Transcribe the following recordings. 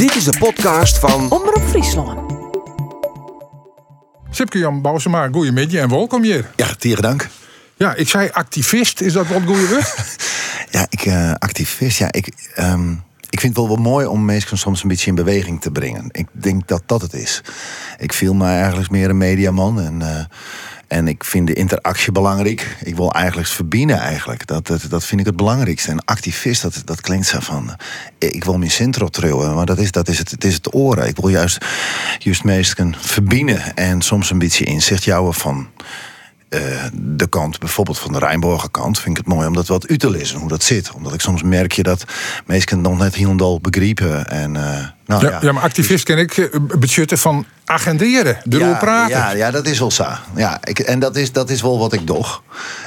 Dit is de podcast van Omroep Friesland. Sipke Jan Bousema, goeiemiddag en welkom hier. Ja, tegen dank. Ja, ik zei activist, is dat wat goeie woord? Ja, ik, eh, activist, ja, ik, ehm, ik vind het wel wel mooi om mensen soms een beetje in beweging te brengen. Ik denk dat dat het is. Ik viel me eigenlijk meer een mediaman en, eh, en ik vind de interactie belangrijk. Ik wil eigenlijk verbinden eigenlijk. Dat, dat, dat vind ik het belangrijkste. En activist, dat, dat klinkt zo van... eh, Ik wil mijn centro trillen, maar dat is, dat is, het, het is het oren. Ik wil juist, juist meesten verbinden en soms een beetje inzicht jouwen van... eh, de kant, bijvoorbeeld van de Rijnborger kant, vind ik het mooi om dat wat uit te lezen, hoe dat zit. Omdat ik soms merk je dat mensen nog net helemaal begrijpen. En, eh, nou, Ja, ja, maar activist ken ik eh, budgetten van agenderen, erover ja, praten. Ja, ja, dat is wel zo. Ja, ik, en dat is, dat is wel wat ik doe.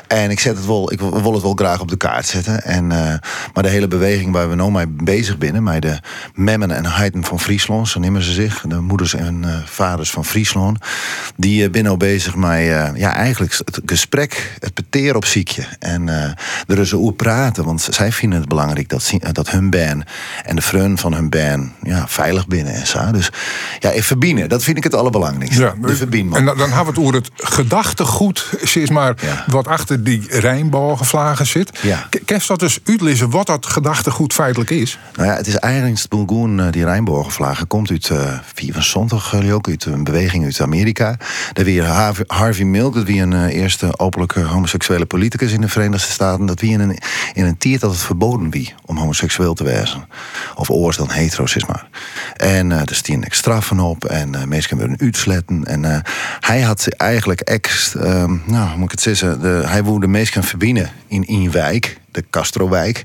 En ik, zet het wel, ik wil het wel graag op de kaart zetten. En, eh, maar de hele beweging waar we nu mee bezig binnen, met de memmen en heiden van Friesland, zo nemen ze zich, de moeders en eh, vaders van Friesland, die uh, binnen al bezig met ja, eigenlijk het gesprek, het peteer op ziekje. En er is over praten, want zij vinden het belangrijk dat, dat hun band en de vreun van hun band ja, veilig binnen en zo. Dus ja, verbinden, dat vind ik het allerbelangrijkste. Ja, de. En dan, dan hebben we het over het gedachtegoed, zeg maar, Ja. wat achter die Rijnbogenvlagen zit. Ja. Kerst dat dus uitlezen wat dat gedachtegoed feitelijk is? Nou ja, het is eigenlijk het Bulgoen, eh, die Rijnborgenvlagen, komt uit uh, 74, uh, ook uit een beweging uit Amerika. Daar weer Harvey, Harvey Milk, dat wie een eh, eerste openlijke homoseksuele politicus in de Verenigde Staten, dat wie in een, in een tiert dat het verboden wie om homoseksueel te wezen. Of oors dan hetero, is maar. En eh er stien ik straffen op en eh mensen willen uitsletten. En eh, hij had eigenlijk ex, ehm, nou, moet ik het zeggen, de, hij wilde mensen verbinden in in wijk de Castrowijk.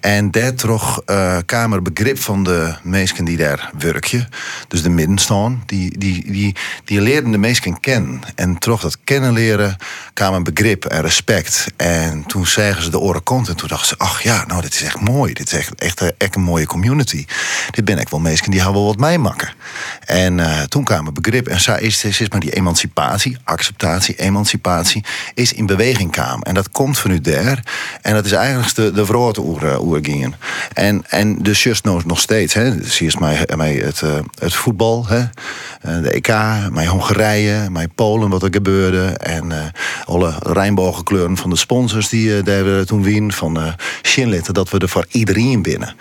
En daar trok uh, kamer begrip van de mensen die daar werken. Dus de middenstaan. Die, die, die, die leerden de mensen kennen. En trok dat kennen leren kwam een begrip en respect. En toen zagen ze de oren kont. En toen dachten ze, ach ja, nou dit is echt mooi. Dit is echt, echt, eh, echt een mooie community. Dit ben ik wel mensen die gaan wel wat mij maken. En uh, toen kwam een begrip. En zo is, is, maar die emancipatie, acceptatie, emancipatie, is in beweging kwam. En dat komt vanuit daar. En dat is eigenlijk de, de vrote oergingen. En, en dus just nog, nog steeds. Hè. Hier is mij, mij het, uh, het voetbal, hè. de EK, mijn Hongarije, mijn Polen, wat er gebeurde. En uh, alle rijnbogenkleuren van de sponsors die uh, daar we toen wien. Van uh, Shinlit, dat we er voor iedereen binnen.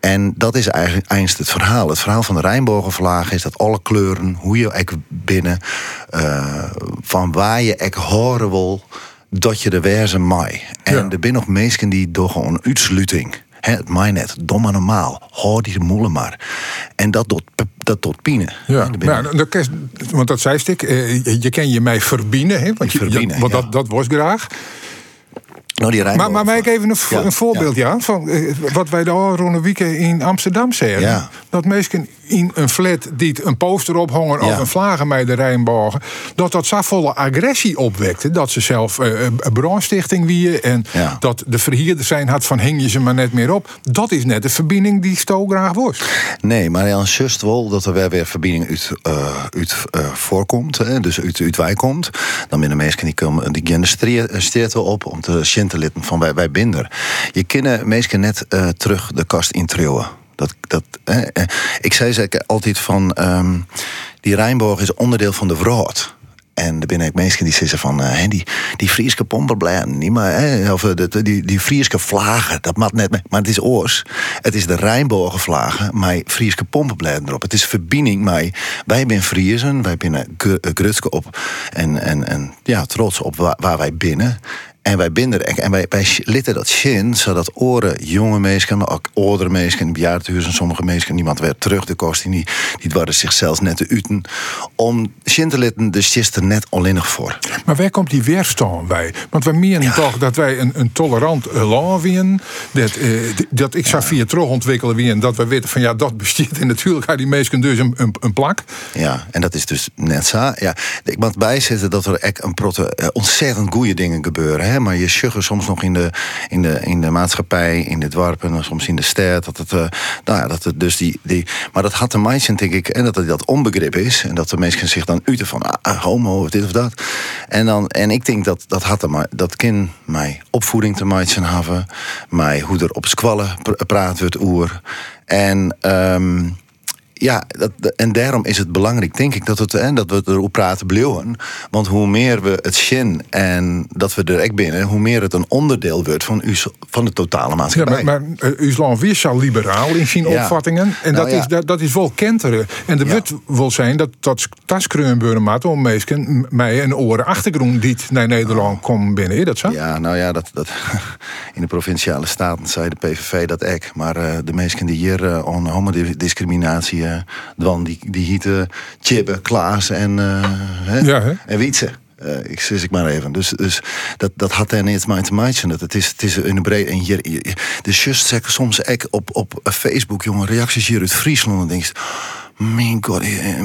En dat is eigenlijk eindst het verhaal. Het verhaal van de Rijnbogenvlaag is dat alle kleuren, hoe je ek binnen, van waar je ek horen wil, dat je er wezen mij. En ja. er zijn nog mensen die door gewoon uitsluiting. He, het mij net, dom en normaal. Hoor die de moelen maar. En dat tot, dat tot pine. Ja, nou, dat, want dat zei ik. Je kan je mij verbinden. Hè? Want, je, want ja. dat, dat was graag. Nou, die maar, maar ik even een, ja, een voorbeeld, ja. van uh, wat wij de Rone Wieken in Amsterdam zeggen. Dat mensen in een flat die een poster ophangen of een vlagen bij de Rijnbogen, dat dat volle agressie opwekte. Dat ze zelf uh, een brandstichting wie en dat de verhierders zijn had van hing je ze maar net meer op. Dat is net de verbinding die Sto graag was. Nee, maar Jan just wel dat er weer, weer verbinding uit, uh, uit voorkomt. Hè, dus uit, uit wij komt. Dan binnen mensen die komen, die wel op om te litten van wij, wij binder. Je kennen mensen net terug de kast introuwen. Dat, dat, eh, eh. Ik zei zeker altijd van um, die Rijnborg is onderdeel van de wraad. En er zijn ook mensen die zeggen van uh, die, die Frieske pomperblijden, niet maar, hè, of de, die, die Frieske vlagen, dat mat net mee. Maar het is oors. Het is de Rijnborgen vlagen, maar Frieske pomperblijden erop. Het is verbinding met, wij zijn Friesen, wij zijn Grutske op en, en, en ja, trots op waar wij binnen. En wij binden en wij, wij litten dat shin, zodat oren, jonge mensen, maar ook oudere mensen, bejaardenhuizen, sommige mensen, niemand werd terug de kost, die, die waren zichzelf net te uten. Om shin te litten, dus is er net onlinnig voor. Maar waar komt die weerstand bij? Want wij menen ja. toch dat wij een, een tolerant land dat, uh, dat ik zou via terug ontwikkelen wie en dat wij weten van ja, dat bestaat. En natuurlijk gaan die mensen dus een, een, een, plak. Ja, en dat is dus net zo. Ja, ik moet bijzetten dat er echt een protte, uh, ontzettend goede dingen gebeuren. Hè? Maar je schuggen soms nog in de, in, de, in de maatschappij, in de dorpen, soms in de stad. Dat het, uh, nou ja, dat het dus die, die. Maar dat had de mindset, denk ik, en dat het dat onbegrip is. En dat de mensen zich dan uten van ah, homo of dit of dat. En, dan, en ik denk dat dat had maar dat kind mij opvoeding te maken hebben. Mij hoe er op squallen praat wordt oer. En. Um, ja, dat, en daarom is het belangrijk, denk ik, dat, het, hè, dat we erover praten blijven. Want hoe meer we het zien en dat we er echt binnen, hoe meer het een onderdeel wordt van, u, van de totale maatschappij. Ja, maar, maar uh, Usland is al liberaal in zijn opvattingen. En nou, dat, is, dat, dat, is wel kenteren. En de wet wil zijn dat dat taskreunbeuren maat om meesken mij een oren achtergrond die naar Nederland komt binnen. Is dat zo? Ja, nou ja, dat, dat, in de provinciale staten zei de PVV dat ik. Maar uh, de meesten die hier uh, on homodiscriminatie dwan, die, die hieten Chibbe, Klaas en, uh, ja, en Wietse. Uh, ik zeg ik maar even. Dus, dus dat, dat had daar niets mee te maken. Het is, het is in de breed. En hier, de just zeggen soms ek op, op Facebook, jongen, reacties hier uit Friesland. En denk je, mijn god,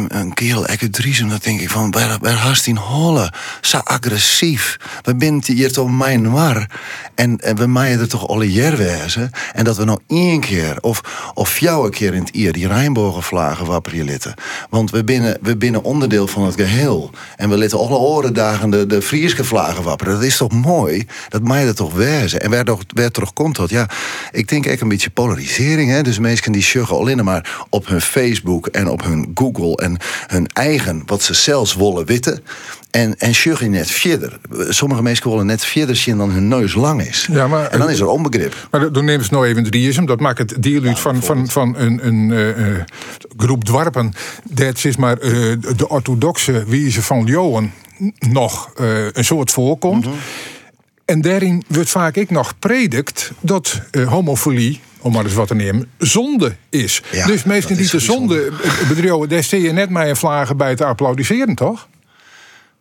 een kerel uit Driesem, dan denk ik van, waar, waar in holle? Zo agressief. We bent hier toch mijn war. En, en we maaien er toch jaar wezen. En dat we nog één keer, of, of jouw keer in het eer, die Rijnbogenvlagen wapperen litten. Want we binnen, we binnen onderdeel van het geheel. En we litten alle orendagen de, de Frieske vlagen wapperen. Dat is toch mooi? Dat maaien er toch wezen. En waar, waar terug komt dat? Ja, ik denk echt een beetje polarisering. Hè? Dus mensen die sjuggen al in, maar op hun Facebook en op hun Google en hun eigen, wat ze zelfs willen witten. En, en je net verder. Sommige mensen willen net verder zien dan hun neus lang is. Ja, maar, en dan is er onbegrip. Maar dan nemen ze nou even drieism. Dat maakt het deel uit van, van, van een, een uh, groep dwarpen. Dat is maar uh, de orthodoxe wijze van Johan nog uh, een soort voorkomt. Mm En daarin wordt vaak ik nog predikt dat homofilie om maar eens wat te nemen, zonde is. dus meesten die de zonde bedrijven, daar sta je net maar een vlagen bij te applaudisseren, toch?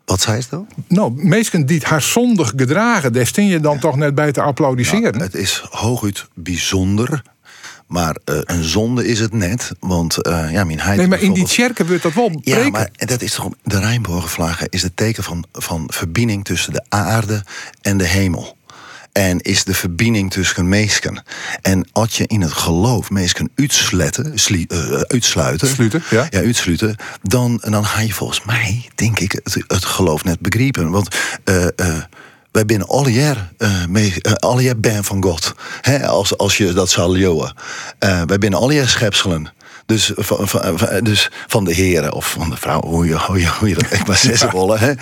Wat zei ze dan? Nou, meesten die haar zondig gedragen, daar sta je dan toch net bij te applaudisseren. het is hooguit bijzonder maar uh, een zonde is het net, want uh, ja, mijn Nee, maar in die kerken wordt dat wel breken. Ja, maar dat is toch de Rijnbogenvlaggen is het teken van, van verbinding tussen de aarde en de hemel. En is de verbinding tussen mensen. En als je in het geloof mensen uitsluiten, uh, uitsluiten, Sluiten, ja. ja, uitsluiten, dan, dan ga je volgens mij, denk ik, het, het geloof net begrijpen. Want uh, uh, wij binnen alle jaar, uh, mee, alle jaar ben van God. Als, als je dat zou leeuwen. wij binnen alle jaar schepselen. Dus van, van, dus van de heren of van de vrouw, hoe je, hoe hoe dat echt maar ja. Hè?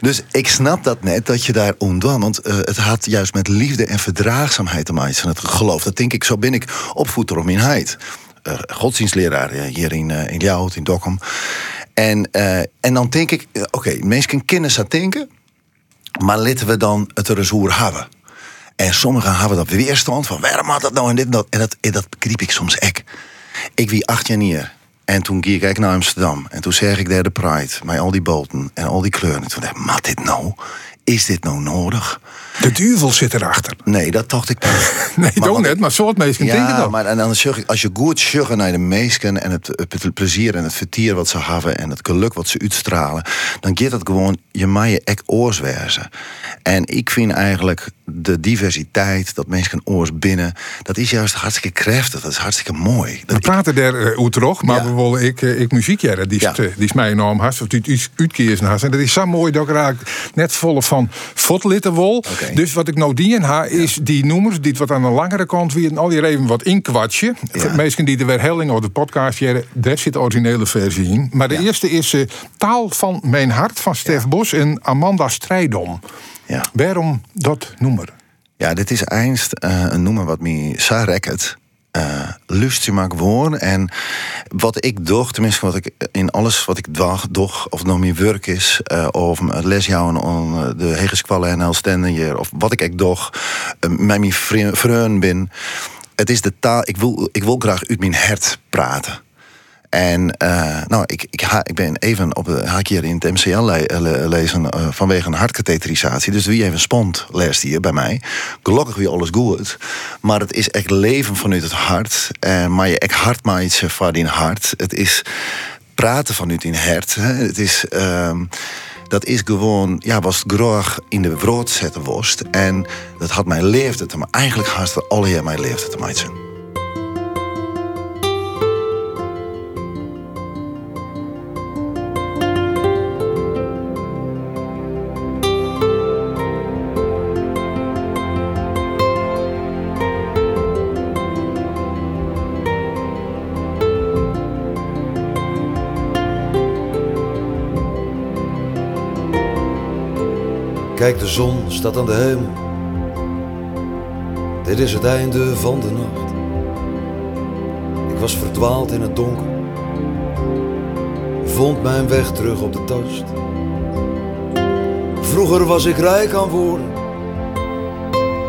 Dus ik snap dat net, dat je daar ondwan. Want uh, het had juist met liefde en verdraagzaamheid te maken. Het geloof, dat denk ik, zo ben ik opvoeder om inheid. Uh, godsdienstleraar hier in, uh, in Ljouwt, in Dokkum. En, en dan denk ik, oké, mensen kunnen dat denken. Maar laten we dan het er hoe hebben. En sommigen hebben dat weerstand van waarom had dat nou en dit en dat. En dat, en ik soms echt. Ik wie acht jaar neer. En toen ging ik naar Amsterdam. En toen zeg ik daar de Pride. Met al die boten en al die kleuren. En toen dacht ik, maar dit nou? Is dit nou nodig? De duivel zit erachter. Nee, dat dacht ik niet. nee, toch net, maar soort mensen ja, denken dat. maar en dan zeg ik, als je goed zorgt naar de meesken en het, het, plezier en het vertier wat ze hebben en het geluk wat ze uitstralen, dan gaat dat gewoon je maaie ek oorswerzen. En ik vind eigenlijk de diversiteit, dat mensen oors binnen, dat is juist hartstikke krachtig. Dat is hartstikke mooi. we praten daar uh, eh, terug, maar we willen ik, uh, ik muziek jaren. Die, ja. die is mij enorm hard, of die iets uitkeers naast. En dat is zo mooi dat ik raak net vol van fotlittenwol. Okay. Dus wat ik nou die in ha is die noemers, die wat aan de langere kant weer al hier even wat inkwatsje. Ja. Mensen die de herhaling of de podcast jaren, daar zit de originele versie in. Maar de eerste is uh, Taal van Mijn Hart van Stef Bos en Amanda Strijdom. Ja. Waarom dat noemer? Ja, dit is einst uh, een noemer wat me zo rekkert. Uh, lust je maar gewoon. En wat ik doe, tenminste wat ik in alles wat ik doe, doch, of het nog meer werk is, uh, of het lesjouwen om de hegenskwallen en helstenden of wat ik ook doe, uh, met mijn vrienden ben. Het is de taal, ik wil, ik wil graag uit mijn hart praten. En uh, nou, ik, ik, ha, ik ben even op de haak hier in het MCL le, lezen uh, vanwege een hartkatheterisatie. Dus wie even spond leest hier bij mij. Gelukkig weer alles goed. Maar het is echt leven vanuit het hart. Uh, maar je echt hart maakt van hart. Het is praten vanuit in hart. Hè. Het is... Uh, dat is gewoon, ja, was graag in de brood zetten worst. En dat had mijn leeftijd, maar eigenlijk haast alle jaar mijn leeftijd te maken. Zon staat aan de hemel. Dit is het einde van de nacht. Ik was verdwaald in het donker. Vond mijn weg terug op de tast. Vroeger was ik rijk aan woorden.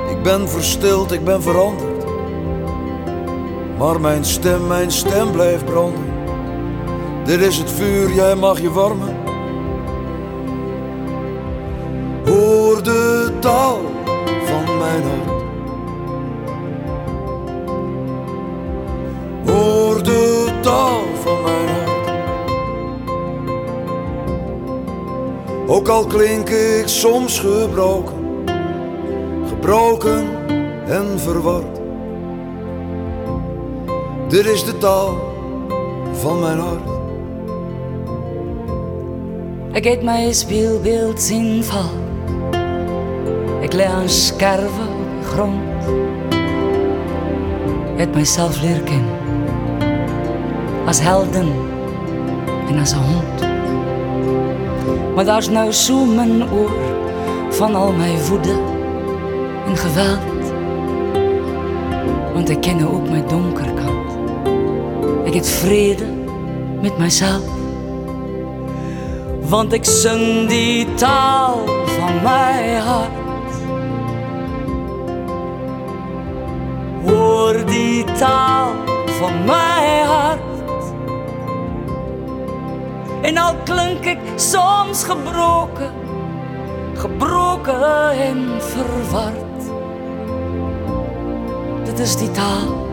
Ik ben verstild, ik ben veranderd. Maar mijn stem, mijn stem blijft branden. Dit is het vuur, jij mag je warmen. Al klink ik soms gebroken, gebroken en verward. Dit is de taal van mijn hart. Ik eet mijn speelbeeld zien val. Ik leg een scherven op de grond. Ik heb mijzelf leren kennen. Als helden en als een hond. Maar daar is nou zo mijn oor van al mijn woede en geweld. Want ik ken ook mijn donkerkant. Ik heb vrede met mijzelf. Want ik zing die taal van mijn hart. Hoor die taal van mijn hart. En al klink ik soms gebroken, gebroken en verward. Dit is die taal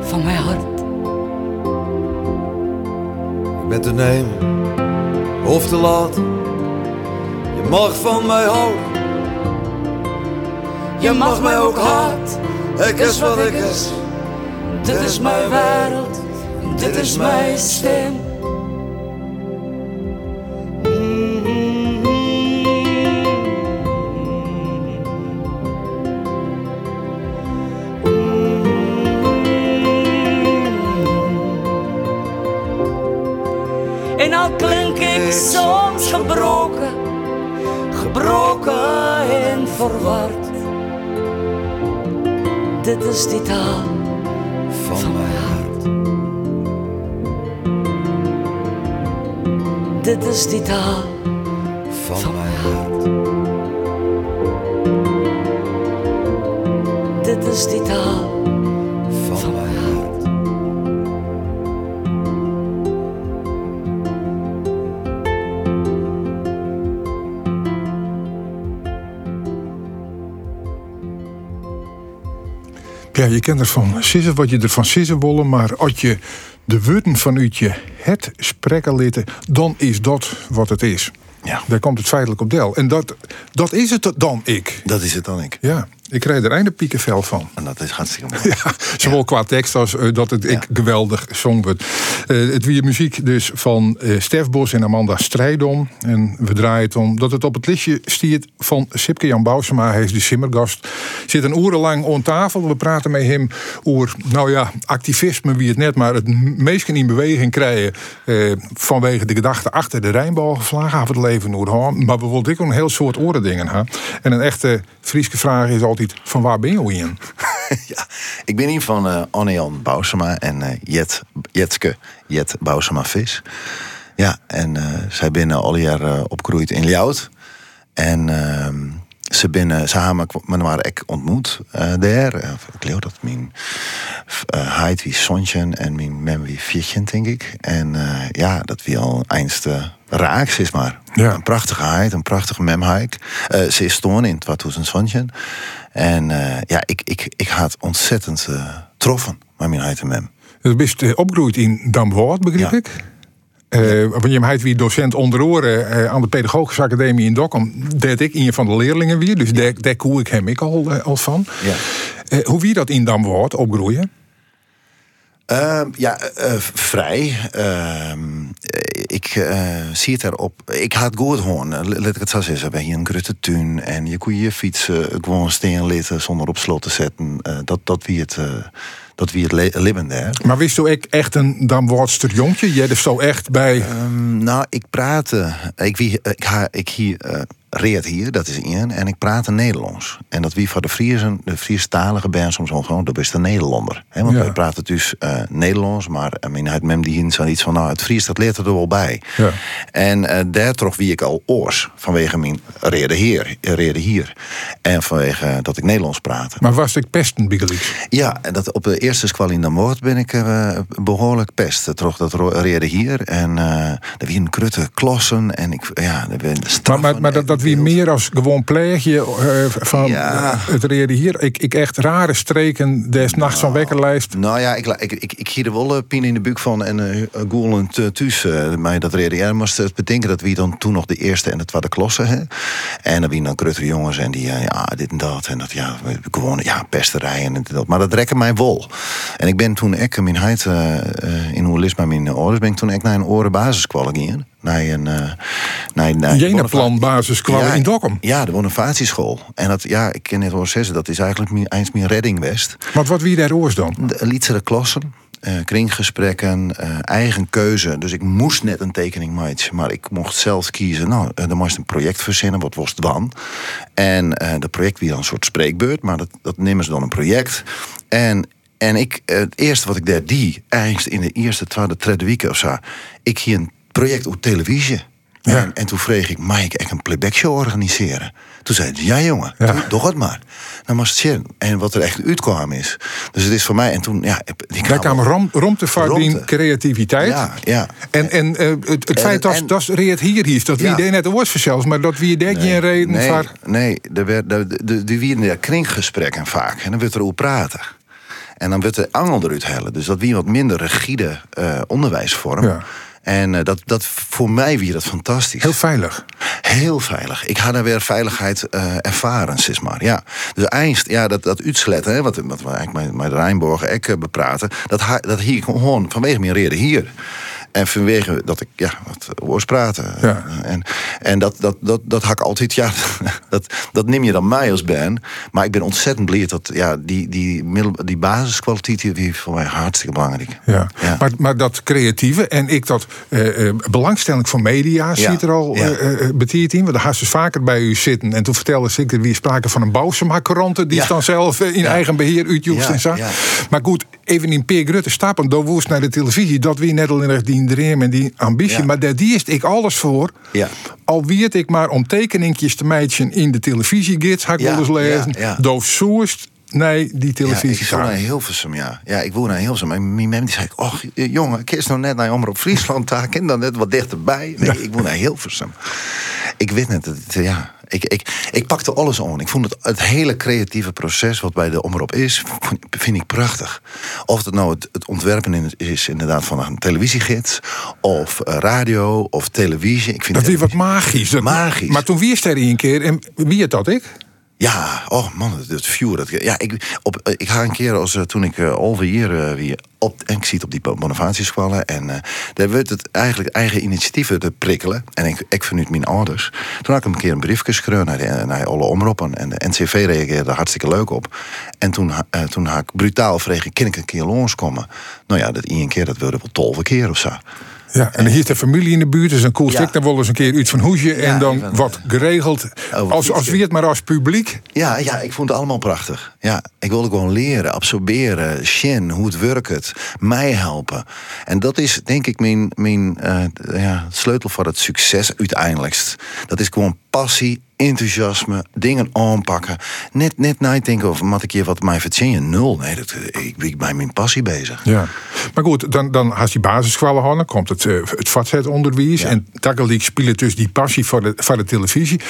van mijn hart. Ik ben te nemen of te laat. Je mag van mij houden. Je mag mij ook haat. Ik is wat ik is. Dit is mijn wereld. Dit is mijn stem. Is die taal van mijn hart. Dit is die taal Ja, je kent ervan sissen wat je ervan sissen willen, maar als je de woorden van je het spreken laten, dan is dat wat het is. Ja. Daar komt het feitelijk op del. En dat, dat is het dan ik. Dat is het dan ik. Ja, ik krijg er einde piekenvel van. En dat is hartstikke mooi. Ja, zowel qua tekst als eh, dat het ik geweldig zong wordt. Eh, het weer muziek dus van eh, Stef Bos en Amanda Strijdom. En we draaien het om dat het op het listje stiert van Sipke Jan Bousema. Hij is de simmergast. Zit een urenlang aan tafel. We praten met hem over, nou ja, activisme wie het net, maar het meest in beweging krijgen vanwege de gedachte achter de we het leven hoor. Maar we willen ook een heel soort oren hè. En een echte Frieske vraag is altijd, van waar ben je in? ja, ik ben hier van uh, Anne-Jan Bousema en uh, Jet, Jetske Jet Bousema Vis. Ja, en uh, zij binnen al jaar opgegroeid in Ljout. En ehm, ze binnen, ze hebben me maar ik ontmoet daar. ik geloof dat mijn heid wie Sontje en mijn mem wie Fietje, denk ik. En ja, dat wie al eindste raaks is maar. Ja. Een prachtige heid, een prachtige memhike. Uh, ze is stoorn in 2020. En uh, ja, ik, ik, ik had ontzettend uh, troffen met mijn mem. Je bent uh, opgegroeid in Damwoord, begreep Ja. ik? Uh, want je heit wie docent onder oren uh, aan de Pedagogische Academie in Dokkum. Dat ik een van de leerlingen weer. Dus daar, daar koe ik hem ik al, uh, al van. Ja. Hoe wie dat in Damwoord opgroeien? Uh, ja, uh, vrij. Uh, ik uh, zie het erop. Ik had goed gewoon. Let ik het zo zeggen. Bij hier een grote tuin. En je kon je fietsen gewoon steen litten zonder op slot te zetten. Dat, dat wie het. Dat wie het le leven daar. Maar wist je ook echt een Damwoordster jongetje? Jij er zo echt bij. Um, nou, ik praatte. Ik, wie, ik, ha, ik hier. Reed hier, dat is één. En ik praat Nederlands. En dat wie voor de Friesen, de Friestalige ben soms gewoon, dat is de Nederlander. He, want ja. wij praten dus uh, Nederlands, maar I mean, het mem die zo iets van, nou, het Fries, dat leert er wel bij. Ja. En uh, daar trof wie ik al oors, vanwege mijn reden hier, reden hier. En vanwege dat ik Nederlands praat. Maar was ik pesten, Biggelix? Ja, en dat op de eerste squal in de moord ben ik behoorlijk pest. Troch dat reden hier. En er wie een krutte klossen. En ik, ja, er ben maar, maar, maar dat, dat wie meer als gewoon pleegje uh, van ja. het reden hier. Ik, ik echt rare streken des nou, nachts van wekkerlijst. Nou ja, ik, ik, ik, ik hier de wolle pien in de buik van en uh, goelend thuis. Uh, mij dat reden. Ja, moest het bedenken dat wie dan toen nog de eerste en de tweede klossen. Hè? En dan wie dan krutte jongens en die ja, dit en dat. En dat ja, gewoon ja, pesterijen en dat. Maar dat rekken mij wol. En ik ben toen ik mijn heid in hoe lis mijn ouders ben ik toen ik naar een oren basisschool gegaan naar een. Naar, naar Jenenplan basiskwal in Dokkum. Ja, de Bonifatieschool. En dat, ja, ik ken het hoor zeggen, dat is eigenlijk mijn, eens mijn redding west. Want wat wie daar oors dan? De klassen. Uh, kringgesprekken, uh, eigen keuze. Dus ik moest net een tekening maken, maar ik mocht zelf kiezen. Nou, uh, dan moest een project verzinnen, wat was het dan? En dat project wie dan een soort spreekbeurt, maar dat, dat nemen ze dan een project. En en ik, het eerste wat ik deed, die, eigenlijk in de eerste, tweede, derde week of zo, ik hier een project op televisie. Ja. En, en, toen vroeg ik, mag ik een playback show organiseren? Toen zei hij, ja jongen, ja. Doe, doe, het maar. Dan was het En wat er echt uitkwam is. Dus het is voor mij, en toen, ja... Die Daar kwam rom, romte van creativiteit. Ja, ja. En, en uh, het, het feit dat, dat Reet hier is, dat ja. wie net een woord zelfs, maar dat wie denk je een reden nee, voor... Nee, er werd, de, de, de, wie in de kringgesprekken vaak. En dan werd er over praten. En dan werd de angel eruit hellen. Dus dat wie wat minder rigide uh, onderwijsvorm. Ja. En uh, dat, dat voor mij weer dat fantastisch. Heel veilig. Heel veilig. Ik ga daar weer veiligheid uh, ervaren, zeg maar. Ja. Dus einst, ja, dat, dat uitsletten, hè, wat, wat we eigenlijk met, met Rijnborg ek bepraten, dat, dat hier gewoon vanwege mijn reden hier. En vanwege dat ik ja, wat oors praten. Ja. En, en dat, dat, dat, dat had ik altijd, ja, dat, dat neem je dan mij als ben. Maar ik ben ontzettend blij dat ja, die, die, middel, die basiskwaliteit die voor mij hartstikke belangrijk. Ja. ja. Maar, maar dat creatieve en ik dat uh, belangstelling voor media ja. ziet er al ja. uh, betiert in. Want daar ze dus vaker bij u zitten. En toen vertelde ik wie sprake van een bouwsemakeronte die is dan zelf in eigen beheer uitjoest en zo. Maar goed, even in Peer Grutte stappen, door woest naar de televisie. Dat wie net al in die dream en die ambitie. Maar daar die is ik alles voor. Ja. Al wierd ik maar om tekeningjes te meidje in de televisiegids, ga ik wel eens lezen. Ja, Doof soest Nee, die televisie. Ja, ik naar Hilversum, ja. Ja, ik woon naar Hilversum. En mijn mem die zei, och jongen, ik is nog net naar Omroep Friesland taak en dan net wat dichterbij. Nee, ik woon naar Hilversum. Ik weet net, ja, ik, ik, ik pakte alles aan. Ik vond het, het hele creatieve proces wat bij de omroep is, vind ik prachtig. Of het nou het, het ontwerpen is inderdaad van een televisiegids, of eh, radio, of televisie. Ik vind dat is wat magisch. Magisch. Maar toen wie er een keer, en wie het dat ik? Ja, oh man, het vuur. Dat, ja, ik, op, eh, ik ga een keer als uh, toen ik uh, alweer weer op en ik zie op die bonavatieskwallen en uh, daar werd het eigenlijk eigen initiatieven te prikkelen en ik, ik vanuit mijn ouders. Toen had ik een keer een briefje geschreven naar, naar alle omroepen en de NCV reageerde hartstikke leuk op. En toen, toen had ik brutaal vregen, kan ik een keer langskomen? Nou ja, dat één keer, dat wilde wel tolve keer of zo. Ja, en hier is de familie in de buurt, dus een cool stuk. Dan willen ze een keer iets van hoesje en dan wat geregeld. Als, als wie het maar als publiek. Ja, ja, ik vond het allemaal prachtig. Ja, ik wilde gewoon leren, absorberen, shin, hoe het werkt, mij helpen. En dat is denk ik mijn, mijn uh, ja, sleutel voor het succes uiteindelijkst. Dat is gewoon passie enthousiasme, dingen aanpakken. Net, net nadenken over wat ik hier wat mij verzinnen. Nul. Nee, dat, ik ben bij mijn passie bezig. Ja. Maar goed, dan, dan als die basisscholen dan komt het, uh, het vatshetonderwijs. Ja. En tagaliek spelen dus die passie voor de, voor de televisie.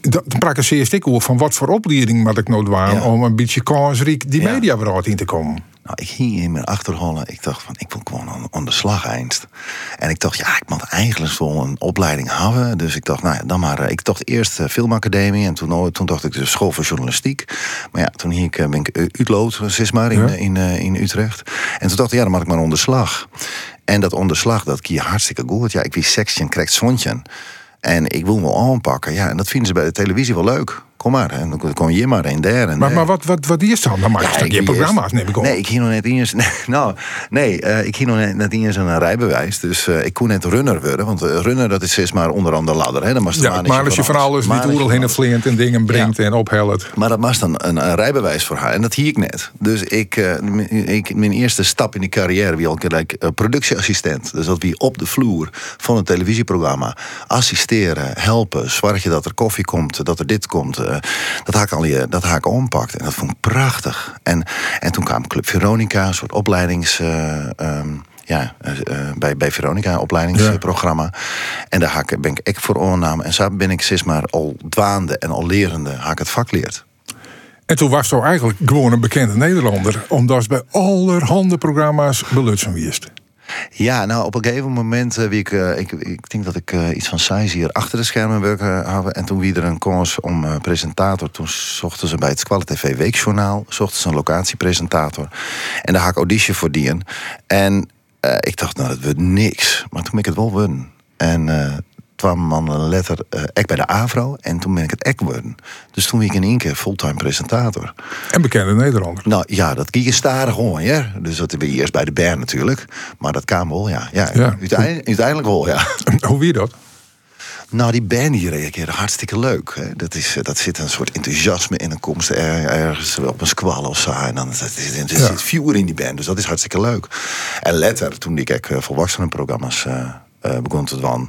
Dan, praat ik eerst ik over van wat voor opleiding moet ik nou doen om een beetje kansrijk die media in te komen. Nou, ik ging in mijn achterholen. Ik dacht van, ik wil gewoon aan, de slag einst. En ik dacht, ja, ik moet eigenlijk wel een opleiding hebben. Dus ik dacht, nou ja, dan maar. Eh, ik dacht eerst uh, filmacademie. En toen, oh, toen dacht ik de school voor journalistiek. Maar ja, toen hier, ben ik Utlood, zeg maar, in, in, in Utrecht. En toen dacht ik, ja, dan maak ik maar onderslag. En dat onderslag, dat kie hartstikke goed. Ja, ik wie section krijgt zontje. En ik wil me aanpakken. Ja, en dat vinden ze bij de televisie wel leuk. Kom maar. En dan kom je maar in daar. En maar, maar wat, wat, wat is dan? Dan maak je ja, programma's, neem ik op. Nee, ik hier nog net eens. Nee, nou, nee, uh, ik hier nog net, net eens een rijbewijs. Dus uh, ik kon net runner worden. Want uh, runner, dat is steeds maar onder andere ladder. Hè. Dan ja, maar als je van alles niet oerel heen en en dingen brengt en ophelt. Maar dat was dan een, een, rijbewijs voor haar. En dat hier ik net. Dus ik, ik, mijn eerste stap in die carrière wie al gelijk productieassistent. Dus dat wie op de vloer van een televisieprogramma assisteren, helpen, zorgen dat er koffie komt, dat er dit komt. Dat haak al je, dat haak ompakt. En dat vond ik prachtig. En, en toen kwam Club Veronica, een soort opleidings. Uh, um, ja, uh, bij, bij Veronica, opleidingsprogramma. En daar haak, ben ik echt voor oornamen. En zo ben ik sinds maar al dwaande en al lerende haak het vak leert. En toen was toch eigenlijk gewoon een bekende Nederlander, omdat ze bij allerhande programma's belutsen wist. Ja, nou op een gegeven moment, uh, wie ik, uh, ik, ik denk dat ik uh, iets van size hier achter de schermen werken hadden. En toen wie er een kans om presentator, toen zochten ze bij het Squalle TV Weekjournaal, zochten ze een locatiepresentator. En daar had ik auditie voor dien. En ik dacht, nou dat wordt niks. Maar toen ben ik het wel winnen. En kwam man een letter uh, ek bij de Avro. En toen ben ik het ek geworden. Dus toen ben ik in één keer fulltime presentator. En bekende Nederlander. Nou ja, dat ging je stadig gewoon, ja. Dus dat ben je eerst bij de Bern natuurlijk. Maar dat kwam wel, ja. ja, ja. Uiteindelijk, uiteindelijk wel, ja. Hoe wie dat? Nou, die band die reageerde hartstikke leuk. Hè. Dat, is, eh, dat zit een soort enthousiasme in. een komst ergens op een squal of zo. En dan er zit, er zit vuur in die band. Dus dat is hartstikke leuk. En later, toen ik uh, volwassenenprogramma's uh, begon te doen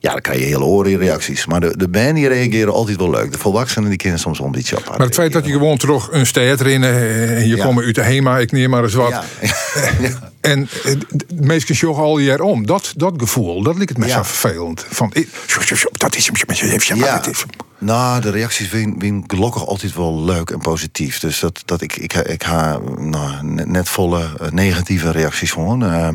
ja, dan krijg je hele oren reacties. Maar de, de band die reageren altijd wel leuk. De volwassenen die kennen soms een beetje apart. Maar het feit dat je gewoon terug een stad rennen en je komt uit de HEMA, ik neem maar eens wat. Ja. en meestal joggen al jaar om. Dat, dat gevoel, dat lijkt het me zo vervelend. Van, dat is ja. Nou, de reacties vind ik gelukkig altijd wel leuk en positief. Dus dat, dat ik, ik, ik ga nou, net volle eh, negatieve reacties gewoon. Uh,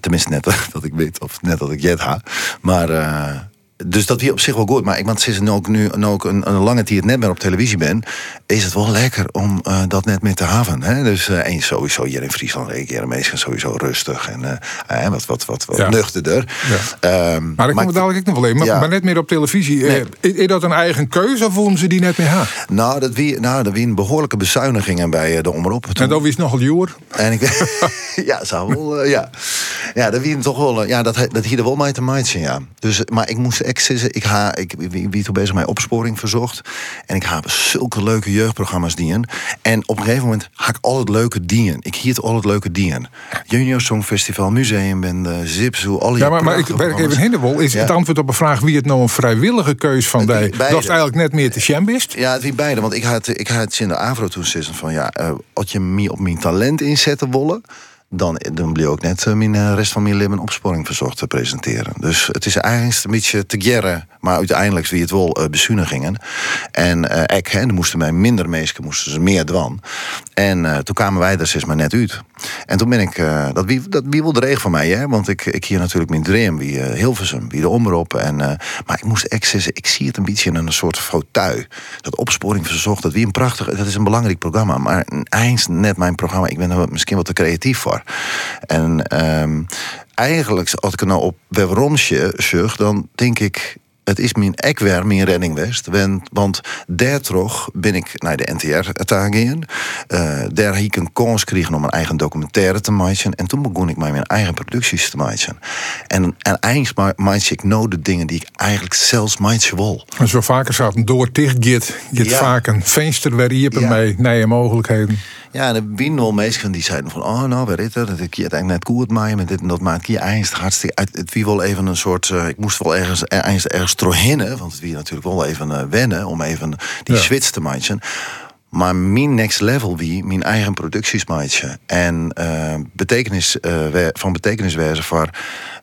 tenminste, net dat ik weet, of net dat ik jet ha. Maar uh, dus dat wie op zich wel goed. Maar ik want sinds ook nu ook een, een lange tijd net meer op televisie ben, is het wel lekker om uh, dat net mee te hebben. Hè? Dus uh, en sowieso hier in Friesland mensen sowieso rustig en uh, wat, wat, wat, wat ja. nuchterder. Ja. Um, maar ik kom dadelijk nog wel even. Maar, ja. maar, net meer op televisie. Nee. is, is, dat een eigen keuze of vonden ze die net meer ha? Nou, dat wie, nou, dat wie een behoorlijke bezuinigingen bij de omroep. En dat is nogal joer. En ik, ja, zou wel, ja. Ja, dat wie toch wel. Ja, dat, dat hier wel mij te maken, ja. Dus, maar ik moest Ik ha, ik wie toen bezig met opsporing verzocht. En ik heb zulke leuke jeugdprogramma's dienen. En op een gegeven moment ga ik al het leuke dienen. Ik hield al het leuke dienen. Junior Songfestival, Museum ben de Zipzo, alle Ja, maar, maar ik werk even in de wol. Is het antwoord op een vraag wie het nou een vrijwillige keus van bij? Dat is eigenlijk net meer te chambist. Ja, het wie beide. Want ik had, ik had in de Avro toen van ja, uh, als je me op mijn talent inzetten willen dan, dan bleef ook net uh, mijn uh, rest van mijn leven opsporing verzocht te presenteren. Dus het is eigenlijk een beetje te gerren, maar uiteindelijk wie het wel uh, bezuinigingen. En uh, ik, hè, moesten mij minder meesten, moesten ze meer dwan. En toen kwamen wij er steeds maar net uit. En toen ben ik, dat, wie, dat wie wil de regen van mij, hè? want ik, ik hier natuurlijk mijn dream, wie Hilversum, wie de omroep. En, maar ik moest echt ik zie het een beetje in een soort fauteuil. Dat opsporing verzocht, dat wie een prachtig, dat is een belangrijk programma, maar eind net mijn programma, ik ben er misschien wat te creatief voor. En um, eigenlijk, als ik nou op waarom zeg, dan denk ik het is mijn ekwer, mijn redding west. Want daar toch ben ik naar de NTR te gaan. Uh, daar heb ik een kans gekregen om een eigen documentaire te maken. En toen begon ik met mijn eigen producties te maken. En, en eigenlijk maak ik nou de dingen die ik eigenlijk zelfs maken wil. En zo vaker zaten door dicht git, git ja. vaak een venster waar je ja. mee nieuwe mogelijkheden. Ja, en er zijn wel mensen die zeiden van, oh nou, waar is dat? Dat ik je het eigenlijk net goed maaien met dit en dat maakt je eigenlijk hartstikke uit. Het wie wel even een soort, uh, ik moest wel ergens, ergens, ergens trohinnen, want het wie natuurlijk wel even uh, wennen om even die ja. switch te maken. Maar mijn next level wie, mijn eigen productiesmaatje. En uh, betekenis, uh, van betekeniswijze voor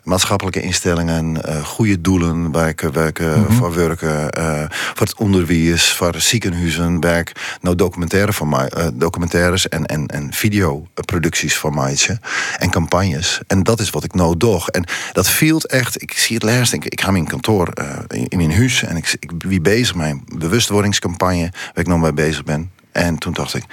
maatschappelijke instellingen, uh, goede doelen werken, werken mm -hmm. voor werken, voor het onderwijs, voor ziekenhuizen, werk. Nou, documentaire van mij, documentaires en, en, en videoproducties van mij en campagnes. En dat is wat ik nou doe. En dat viel echt, ik zie het laatst, ik, ik ga mijn kantoor in, in, mijn huis en ik, ik wie bezig mijn bewustwordingscampagne, waar ik nog mee bezig ben. En toen dacht ik,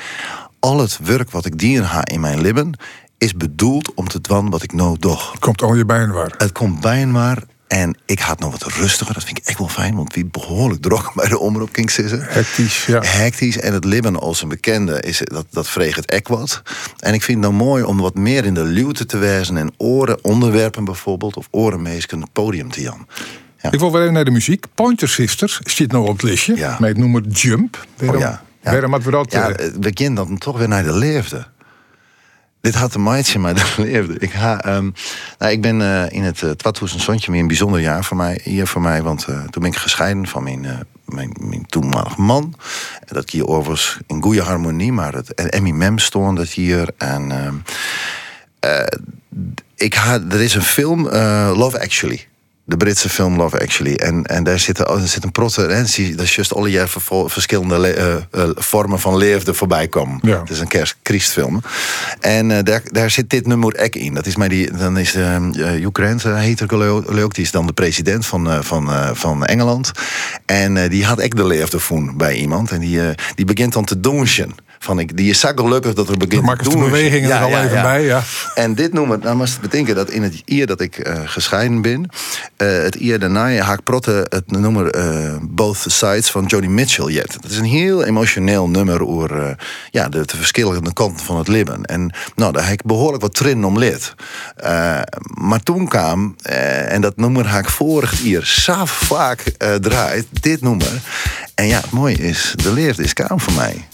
al het werk wat ik dier ha in mijn libben is bedoeld om te doen wat ik nou doe. Het komt al je bijen waar. Het komt bijen waar. En ik had nog wat rustiger, dat vind ik echt wel fijn, want wie behoorlijk drok bij de omroep King Sissen. Hectisch, ja. Hectisch. En het libben als een bekende, is, dat, dat vreeg het ek wat. En ik vind het nou mooi om wat meer in de luwte te wijzen en oren onderwerpen bijvoorbeeld, of orenmeesken het podium te jan. Ja. Ik wil weer even naar de muziek. Pointer Sisters zit nou op het listje. Ja. Met het nummer Jump. Waarom, oh ja. Ja. Waarom we dat... Ja, eh, we beginnen dan toch weer naar de leefde. Dit had een maatje, maar dat leefde. Ik, ga, um, nou, ik ben uh, in het uh, een Zondje meer een bijzonder jaar voor mij, hier voor mij. Want uh, toen ben ik gescheiden van mijn, mijn, mijn toenmalige man. En dat hier overigens in goede harmonie, maar het Mem stond dat hier. En ehm, ik ha, er is een film, Love Actually de Britse film Love Actually. En, en daar zit, er zit een proterentie, dat is juist alle jaar verschillende uh, vormen van leefde voorbij komen. Ja. Het is een kerstfilm. En uh, daar, daar zit dit nummer ek in. Dat is mij die, dan is uh, Grant, heet er die is dan de president van, van, van Engeland. En die had ek de leefde voen bij iemand. En die, die begint dan te douchen van ik, die is gelukkig dat er begint te doen. de bewegingen ja, er al even bij, ja. En dit nummer, nou moest bedenken dat in het jaar dat ik uh, gescheiden ben, uh, het jaar daarna haak protte het nummer uh, Both Sides van Joni Mitchell jet. Dat is een heel emotioneel nummer over ja, de, de verschillende kanten van het leven. En nou, daar heb ik behoorlijk wat trin om lid. maar toen kwam, en dat nummer haak vorig jaar zo vaak draait, dit nummer. En ja, het mooie is, de leert is kaam voor mij.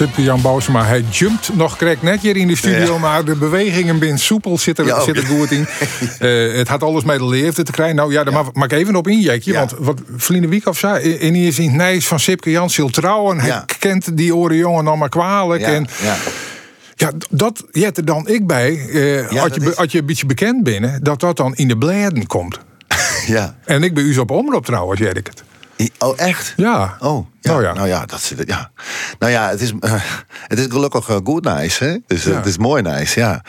Ja, Sipke Jan Bousema, hij jumpt nog correct net hier in de studio, maar de bewegingen binnen soepel zitten er, zit er goed in. uh, het had alles mee de leeftijd te krijgen. Nou ja, daar mag ik even op injekje, want wat Vliende Wiekhoff zei, in eerste in Nijs van Sipke Jan zult trouwen. Hij kent die oren jongen nog maar kwalijk. En, ja, dat jet er dan ik bij, uh, als, je, als je een beetje bekend bent, dat dat dan in de bladen komt. ja. En ik ben u op omroep trouwens, jij ik het. Oh, echt? Ja. Oh, ja. Nou ja, nou ja, dat, ja. Nou ja het, is, uh, het is gelukkig uh, goed nice. Hè? Dus uh, het is mooi nice, ja.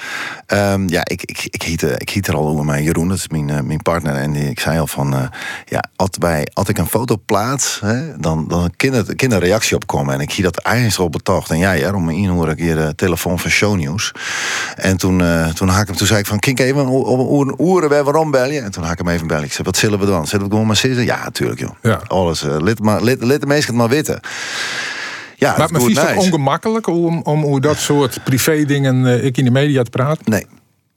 Um, ja, ik, ik, ik, hiet, ik hiet er al over mijn Jeroen, dat is mijn, mijn partner. En die, ik zei al van, ja, als, bij, als ik een foto plaats, hè, dan, dan kan, kan een reactie opkomen. En ik zie dat eigenlijk al betocht. En ja, ja, om me in hoor ik hier de telefoon van Shownieuws. En toen, toen, haak ik hem, toen zei ik van, kijk even, een oeren bij waarom bel je? En toen haak ik hem even bellen. Ik zei, wat zullen we dan? Zullen we gewoon maar zitten? Ja, natuurlijk joh. Ja. Alles, lid, maar, lid, lid de meesten maar weten. Ja, maar het is toch ongemakkelijk om, om hoe dat soort privé dingen uh, ik in de media te praten? Nee.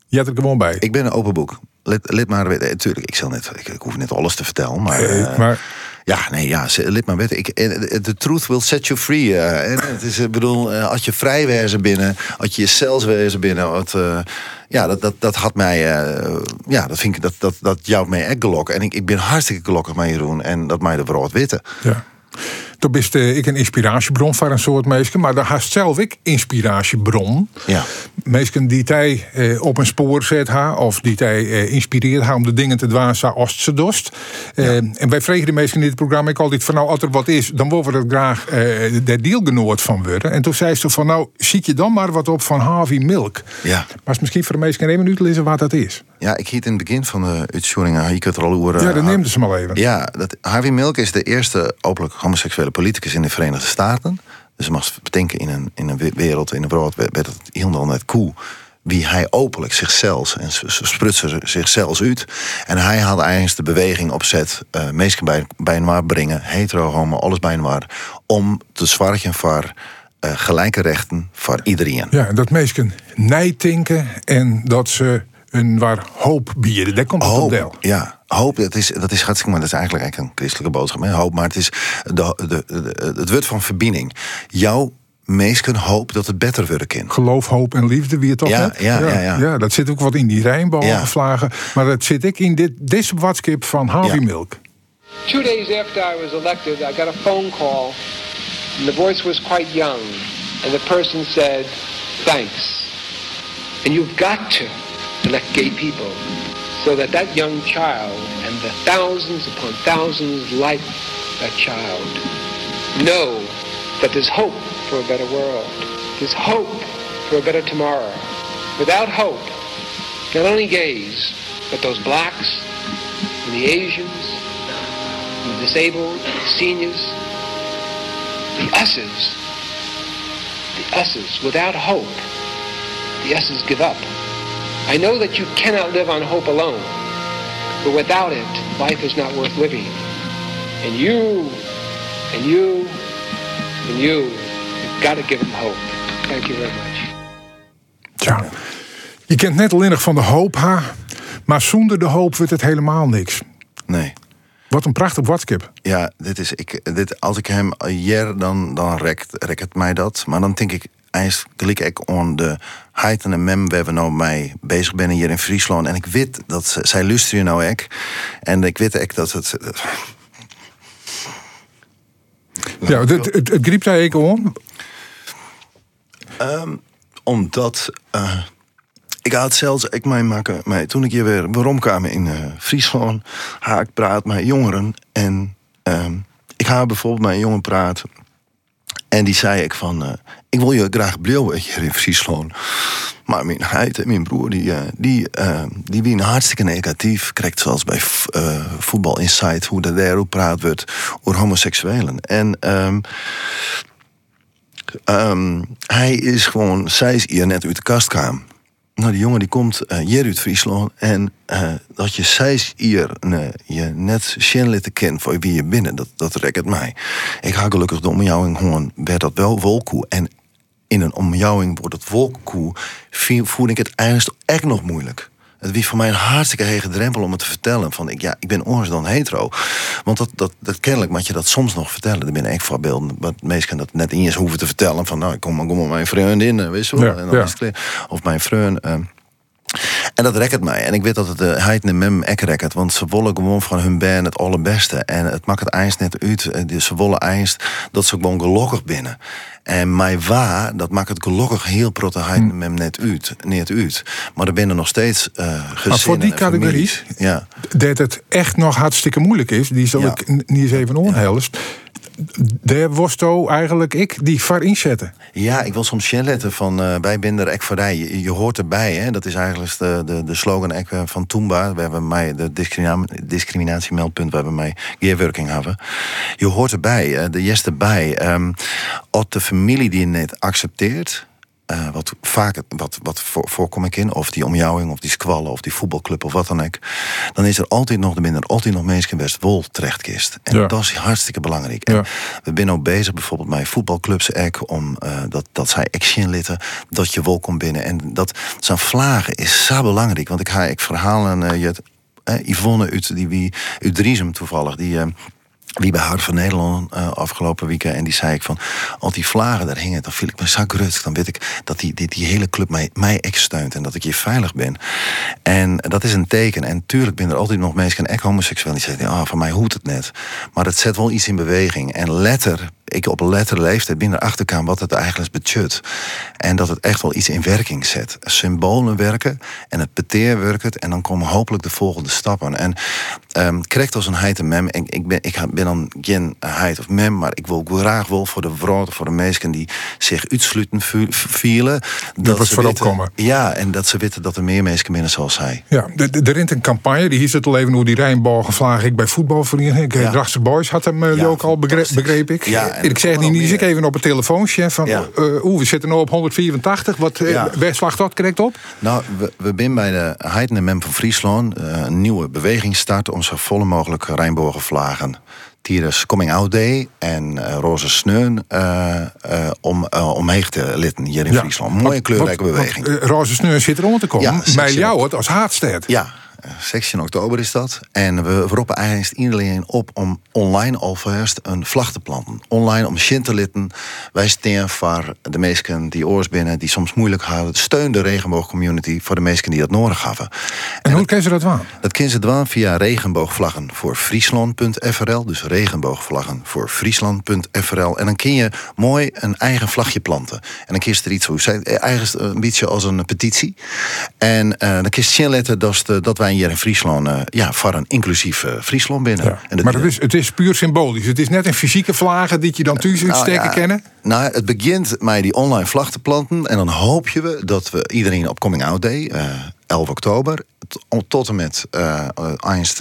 Je hebt er gewoon bij. Ik ben een open boek. Lid, lid maar weten. Natuurlijk, ik, zal net, ik, ik, hoef net alles te vertellen. Maar, uh, maar ja, nee, ja, lid maar weten. The truth will set you free. Uh, en het is, ik bedoel, als je vrij wezen binnen, als je jezelf wezen binnen. Wat, ja, dat, dat, dat had mij, ja, dat vind ik, dat, dat, dat jouwt mij echt gelokken. En ik, ik ben hartstikke gelukkig met Jeroen. En dat mij de brood witte. Ja. Toen bist uh, ik een inspiratiebron voor een soort mensen, maar daar haast zelf ik inspiratiebron. Ja. Mensen die hij uh, op een spoor zet ha, of die hij uh, inspireert ha om de dingen te doen zoals ze dost. Ja. En wij vregen de mensen in dit programma ik altijd van nou, als er wat is, dan willen we er graag der deelgenoot van worden. En toen zei ze van nou, zie je dan maar wat op van Harvey Milk. Ja. Maar misschien voor de mensen één minuut lezen wat dat is. Ja, ik hiet in het begin van de uitzending, kunt er al horen. Ja, dan neemde ze maar even. Ja, dat, Harvey Milk is de eerste openlijk homoseksuele politicus in de Verenigde Staten. Dus je mag bedenken in een, in een wereld, in een wereld werd het helemaal net cool. Wie hij openlijk zichzelf en sprutsen zichzelf uit. En hij had eigenlijk de beweging opzet, uh, mensen bij, bij een waar brengen, hetero, homo, alles bij een waar. Om te zwartjen voor uh, gelijke rechten voor iedereen. Ja, dat mensen nijtinken en dat ze een waar hoop bieden. Daar komt het hoop, op deel. Ja, hoop, dat is, dat is hartstikke maar dat is eigenlijk een christelijke boodschap. Hè? Hoop, maar het is de, de, de, het woord van verbinding. Jouw meesten hoop dat het beter worden kan. Geloof, hoop en liefde, wie het toch ja, ja, ja, ja, ja. dat zit ook wat in die Rijnboog ja. Maar dat zit ik in dit, deze watskip van Harvey Milk. Two days after I was elected, I got a phone call. And the voice was quite young. And the person said, thanks. And you've got to elect gay people so that that young child and the thousands upon thousands like that child know that there's hope for a better world. There's hope for a better tomorrow. Without hope, not only gays, but those blacks and the Asians, and the disabled, the seniors, the us's, the us's, without hope, the us's give up. I know that you cannot live on hope alone, but without it, life is not worth living. And you, and you, and you, you've got to give them hope. Thank you very much. Tja, je kent net alleen nog van de hoop, ha, maar zonder de hoop wordt het helemaal niks. Nee. Wat een prachtig WhatsApp. Ja, dit is, ik, dit, als ik hem hier, dan, dan rekt, rekt het mij dat. Maar dan denk ik, eigenlijk ik aan de heid en mem waar we nou mee bezig zijn hier in Friesland. En ik weet dat ze, zij luisteren nou ek. En ik weet ook dat het. Ja, het, het, het, het griep daar ik om. Um, omdat. Uh, ik had zelfs, ik mij maken, mij, toen ik hier weer waarom kwam in uh, Friesland, ga ik praat met jongeren. En um, ik ga bijvoorbeeld met een jongen praten. En die zei ik van, uh, ik wil je graag blijven hier in Friesland. Maar mijn heid en mijn broer, die, uh, die, uh, die wie hartstikke negatief. Krijgt zoals bij Voetbal Insight, hoe er daarop praat wordt over homoseksuelen. En um, um, hij is gewoon, zij is hier net uit de kast kwam. Nou, die jongen die komt uh, hier uit Friesland. En uh, dat je zij hier uh, je net Shenlitten kent voor wie je binnen, dat, dat mij. Ik ga gelukkig de omjouwing gewoon, werd dat wel wolkoe. En in een omjouwing wordt het wolkoe, voel ik het eigenlijk echt nog moeilijk. Het wie voor mij een hartstikke hege drempel om het te vertellen. Van ik, ja, ik ben anders dan hetero. Want dat, dat, dat kennelijk moet je dat soms nog vertellen. Er ben ik voorbeelden. Wat meesten dat net in eens hoeven te vertellen. Van nou, ik kom, kom op mijn vriendin, weet je wel. Ja, en dan ja. is het, of mijn vriend. Uh, en dat rekt mij. En ik weet dat het de eh, Heid en Mem ek rekt. Want ze willen gewoon van hun band het allerbeste. En het maakt het eindst net uit. Eh, ze willen eindst dat ze gewoon gelukkig binnen. En mij waar, dat maakt het gelukkig heel protte Mem net uit. Net uit. Maar er binnen nog steeds uh, gezinnen Maar voor die categorie's, ja. dat het echt nog hartstikke moeilijk is. Die zal ik niet eens even onhelst. Daar was eigenlijk ik die var inzetten. Ja, ik wil soms letten van uh, bij binder ek je, je, hoort erbij. Hè? Dat is eigenlijk de, de, de slogan eh, van Toomba. We hebben mij de discrimina discriminatiemeldpunt, we hebben mij gearworking hebben. Je hoort erbij, uh, de jest erbij. Um, als de familie die je net accepteert uh, wat vaak wat, wat voor, voorkom ik in, of die omjouwing, of die squallen, of die voetbalclub of wat dan ook, dan is er altijd nog de minder, altijd nog mensen best wol terechtkist. En dat is hartstikke belangrijk. En we zijn ook bezig bijvoorbeeld met voetbalclubs ek, om uh, dat, dat zij action litten, dat je wol komt binnen. En dat zijn vlagen is zo belangrijk. Want ik ga ik verhalen, uh, je, Yvonne uit, die, wie, uit Driesem toevallig, die wie bij van Nederland uh, afgelopen weekend. En die zei ik van, al die vlagen daar hingen, dan viel ik me zak rustig. Dan weet ik dat die, die, die hele club mij, mij ex steunt en dat ik hier veilig ben. En dat is een teken. En tuurlijk ben er altijd nog mensen, en homoseksueel, die zeggen, van mij hoeft het net. Maar het zet wel iets in beweging. En letter ik op een leeftijd binnen achterkam wat het eigenlijk betjut. En dat het echt wel iets in werking zet. Symbolen werken en het peteer werkt. En dan komen hopelijk de volgende stappen. En krijgt als een heid en mem. Ik, ik ben dan geen heid of mem, maar ik wil graag wel voor de vrouwen, voor de mensen die zich uitsluiten vielen. Dat, dat ze weten, Ja, en dat ze weten dat er meer mensen binnen zoals hij. Ja, er rint een campagne, die hier zit al even hoe die vlaag ik bij voetbalvereniging. Ja. Boys had hem uh, ook al begreep ik. Ja, ik zeg niet, niet ik even op het telefoontje van, ja. uh, we zitten nu op 184. Wat uh, ja. slaagt dat correct op? Nou, we, we zijn bij de Heiden Mem van Friesland een nieuwe beweging start om zo volle mogelijk Rijnbogen vlagen tijdens Coming Out Day en uh, Roze Sneun uh, uh, om, omheen te litten hier in ja. Friesland. Mooie kleurrijke beweging. Roze Sneun zit er om te komen. Ja, Bij jou het als haatstad. Ja, 16 oktober is dat. En we roepen eigenlijk iedereen op om online alvast een vlag te planten. Online om shin te litten. Wij staan voor de mensen die oors binnen, die soms moeilijk hadden. Steun de regenboogcommunity voor de mensen die dat nodig hebben. En, hoe kennen ze dat waan? Dat kennen ze doen via regenboogvlaggen voor Friesland.frl. Dus regenboogvlaggen voor Friesland.frl. En dan kun je mooi een eigen vlagje planten. En dan kies er iets hoe eigenlijk een beetje als een petitie. En uh, dan kies je letten dat, dat wij hier in Friesland uh, ja, voor een inclusief uh, Friesland binnen. Ja. En maar het is, het is puur symbolisch. Het is net een fysieke vlagen die je dan thuis nou, uitsteken kennen. Nou, het begint met die online vlag te planten. En dan hoop je dat we iedereen op Coming Out Day, 11 oktober, tot en met uh, einst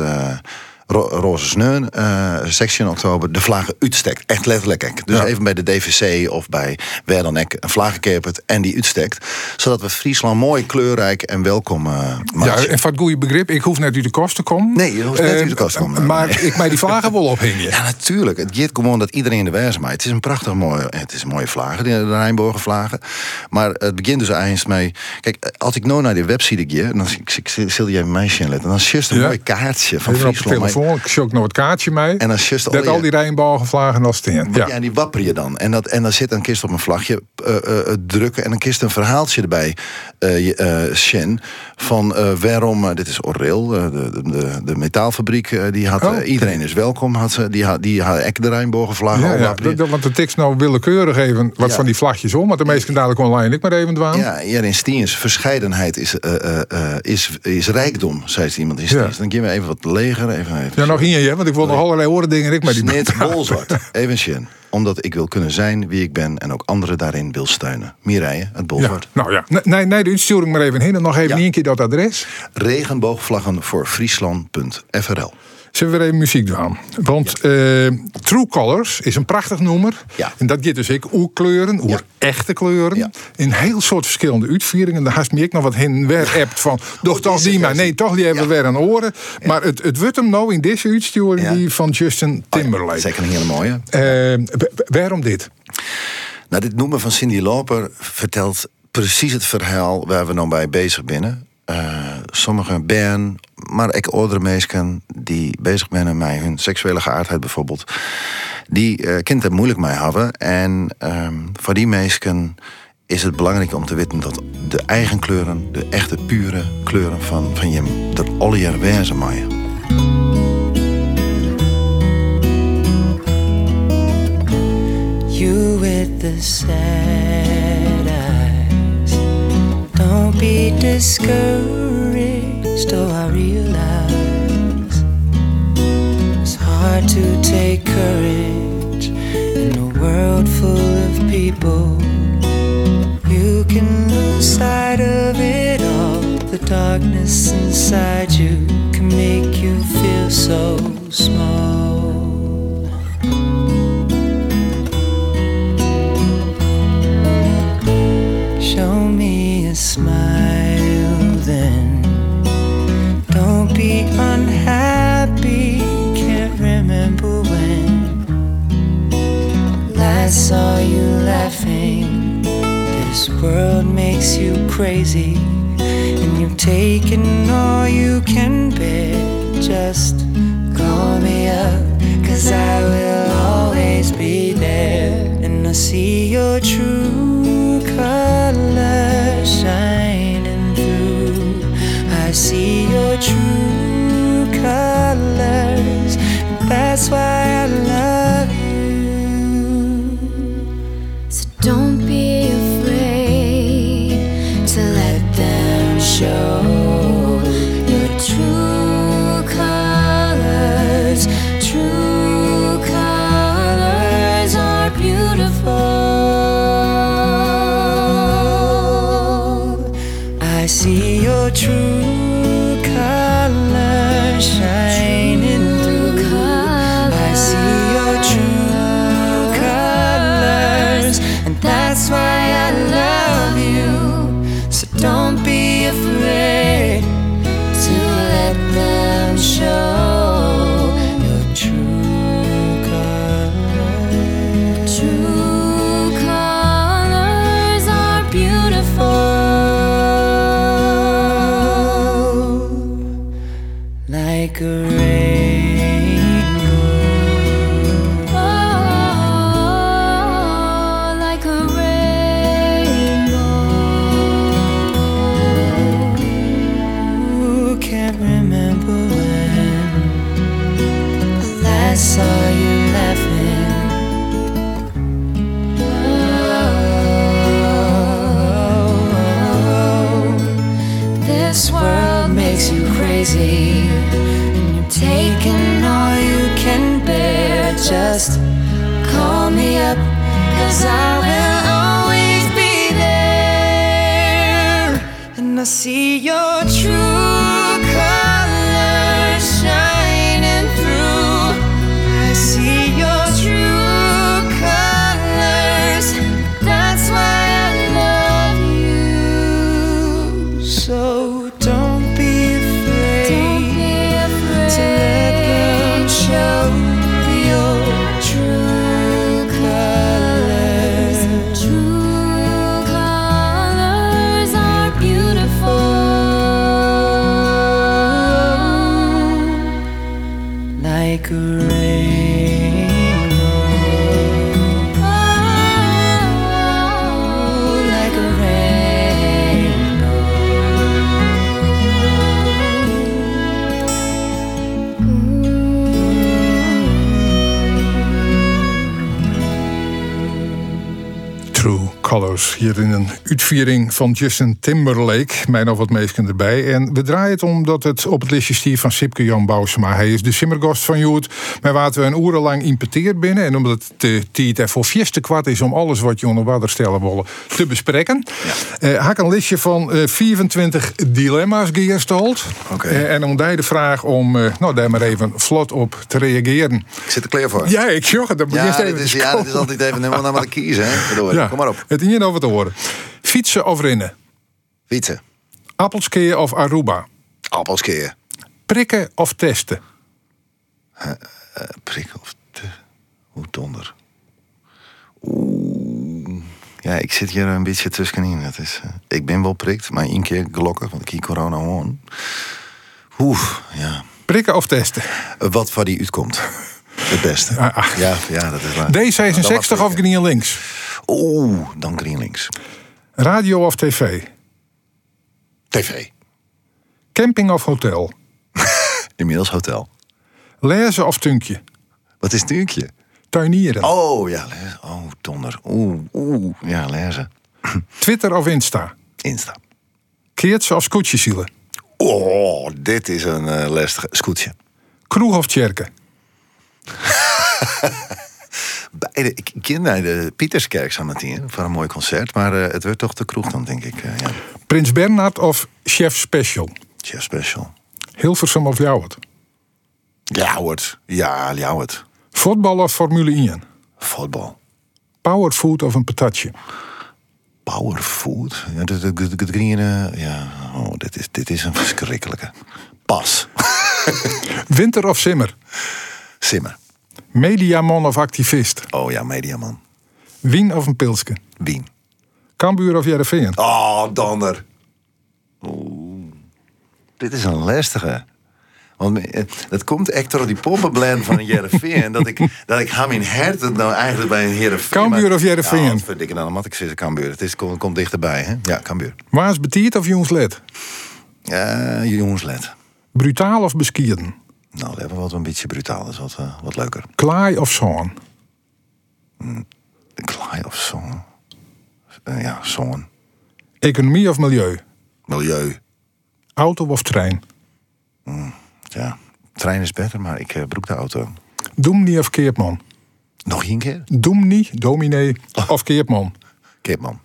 roze sneun, uh, eh, 16 oktober, de vlaggen uitstekt. Echt letterlijk. Dus even bij de DVC of bij waar dan een vlaggen en die uitstekt. Zodat we Friesland mooi, kleurrijk en welkom uh, Ja, en van het goede begrip, ik hoef net u de kost te komen. Nee, je hoeft net uh, de kost te komen. Maar ik mij die vlaggen wel ophingen. Ja, natuurlijk. Het gaat gewoon dat iedereen de wijs maakt. Het is een prachtig mooi, het is een mooie vlaggen, de Rijnborgen vlaggen. Maar het begint dus eigenlijk mee. Kijk, als ik nou naar de website ga, dan zul je een meisje letten. Dan is het een mooi kaartje van Friesland telefoon. Ik zoek nog het kaartje mee. En dan just dat al die rijnbalgen als steen. Ja. ja, en die wapper je dan. En, dat, en dan zit een kist op een vlagje uh, uh, drukken. En dan kist een verhaaltje erbij, Shen. Van waarom, dit is Oreel, de, de, de, metaalfabriek. die had, oh, iedereen is welkom. Had ze, die had, die had ek de Rijnbogenvlag ja, ja. Dat, want de tekst nou willekeurig even wat van die vlagjes om. Want de meesten dadelijk online ik maar even dwaan. Ja, in Stiens, verscheidenheid is, is, is rijkdom, zei iemand in Stiens. Dan geven we even wat leger. Even ja, nog in je, want ik wil nog allerlei oren dingen. Ik met die Snit bolzwart. Even. Omdat ik wil kunnen zijn wie ik ben en ook anderen daarin wil steunen. Mireille, het bolzwart. Ja, nou ja, nee, nee, de insturing maar even heen. En nog even ja. een keer dat adres. Regenboogvlaggen voor Friesland.frl Zullen we weer even muziek doen? Want ja. uh, True Colors is een prachtig nummer. Ja. En dat geeft dus ik oerkleuren, oer echte kleuren. Ja. In heel soort verschillende uitvieringen. Daar haast me ik nog wat heen weer hebt van. Doch toch die maar. Nee, toch die hebben we weer aan oren. Maar het, het wordt hem nou in deze uitsturing die van Justin oh Timberlake. zeker een hele mooie. Uh, waarom dit? Nou, dit noemen van Cindy Lauper vertelt precies het verhaal waar we nou bij bezig binnen. Uh, sommige ben, maar ik oudere mensen die bezig zijn met hun seksuele geaardheid bijvoorbeeld, die uh, kind het moeilijk mee hebben. En um, voor die mensen is het belangrijk om te weten dat de eigen kleuren, de echte pure kleuren van, van je, er alle jaar wezen maaien. You with the sad discouraged. Oh, I realize it's hard to take courage in a world full of people You can lose sight of it all. The darkness inside you crazy, and you've taken all you can bear. Just call me up, cause I will always be there. And I see your true Hier in een uitviering van Justin Timberlake. Mij nog wat meesken erbij. En we draaien het omdat het op het listje stier van Sipke Jan Bousema. Hij is de simmergast van Joet. Maar waar we een urenlang importeerd binnen. En omdat het de tijd er voor vieste kwart is om alles wat je onder water stellen willen te bespreken. Ja. Uh, ik een listje van uh, 24 dilemma's geërsteld. Oké. Uh, en om daar de vraag om nou, daar maar even vlot op te reageren. Ik zit er klaar voor. Ja, ik zorg het. Ja, dat is, ja, dat is altijd even helemaal naar maar kiezen. Hè? Ja. Kom maar op. Het over te horen. Fietsen of rennen? Fietsen. Appelskeer of Aruba? Appelskeer. Prikken of testen? Uh, uh, prikken of te... Hoe donder. Oeh. Ja, ik zit hier een beetje tussenin. Het is, uh, ik ben wel prikt, maar één keer gelukkig, want ik hier corona gewoon. Oeh, ja. Prikken of testen? Wat voor die uitkomt. Het beste. Ah, ah. Ja, ja, dat is waar. D66 of GreenLinks? Oeh, dan GreenLinks. Radio of tv? TV. Camping of hotel? Inmiddels hotel. Lezen of tunkje? Wat is tunkje? Tuinieren. Oh, ja. Lezen. Oh, donder. Oeh, oeh. Ja, lezen. Twitter of Insta? Insta. Keertje of scootjesielen? Oh, dit is een uh, lastige scootje. Kroeg of tjerken? Ik ken naar de Pieterskerk samen voor een mooi concert. Maar uh, het wordt toch de kroeg dan, denk ik. Uh, ja. Prins Bernhard of Chef Special? Chef Special. Hilversum of Ljouwert? Ljouwert. Ja, Ljouwert. Voetbal of Formule 1? Voetbal. Powerfood of een patatje? Powerfood? Ja, dat, dat, dat, dat ja. Oh, dit, is, dit is een verschrikkelijke. Pas. Winter of simmer? Simmer. Mediaman of activist? Oh ja, mediaman. Wien of een pilsje? Wien. Cambuur of Jereveen? Oh, Donner. Oeh. Dit is een lastige. Want het komt echt door die poppenblend van een Jereveen. dat ik, dat ik hem in hert nou eigenlijk bij een Jereveen. Cambuur of Jereveen? Ja, verdikken dan, wat ik zeggen Cambuur. Het is, komt, komt dichterbij, hè? Ja, Cambuur. Waar is betiert of jongenslet? Ja, jongenslet. Brutaal of beskieren? Nou, dat hebben we wat een beetje brutaal. Dat is wat, uh, wat leuker. Klaai of zoon? Mm, klaai of zoon? Uh, ja, zoon. Economie of milieu? Milieu. Auto of trein? Mm, ja, trein is beter, maar ik uh, broek de auto. Doemnie of Keertman? Nog één keer? Doemnie, dominee oh. of Keertman? Keertman.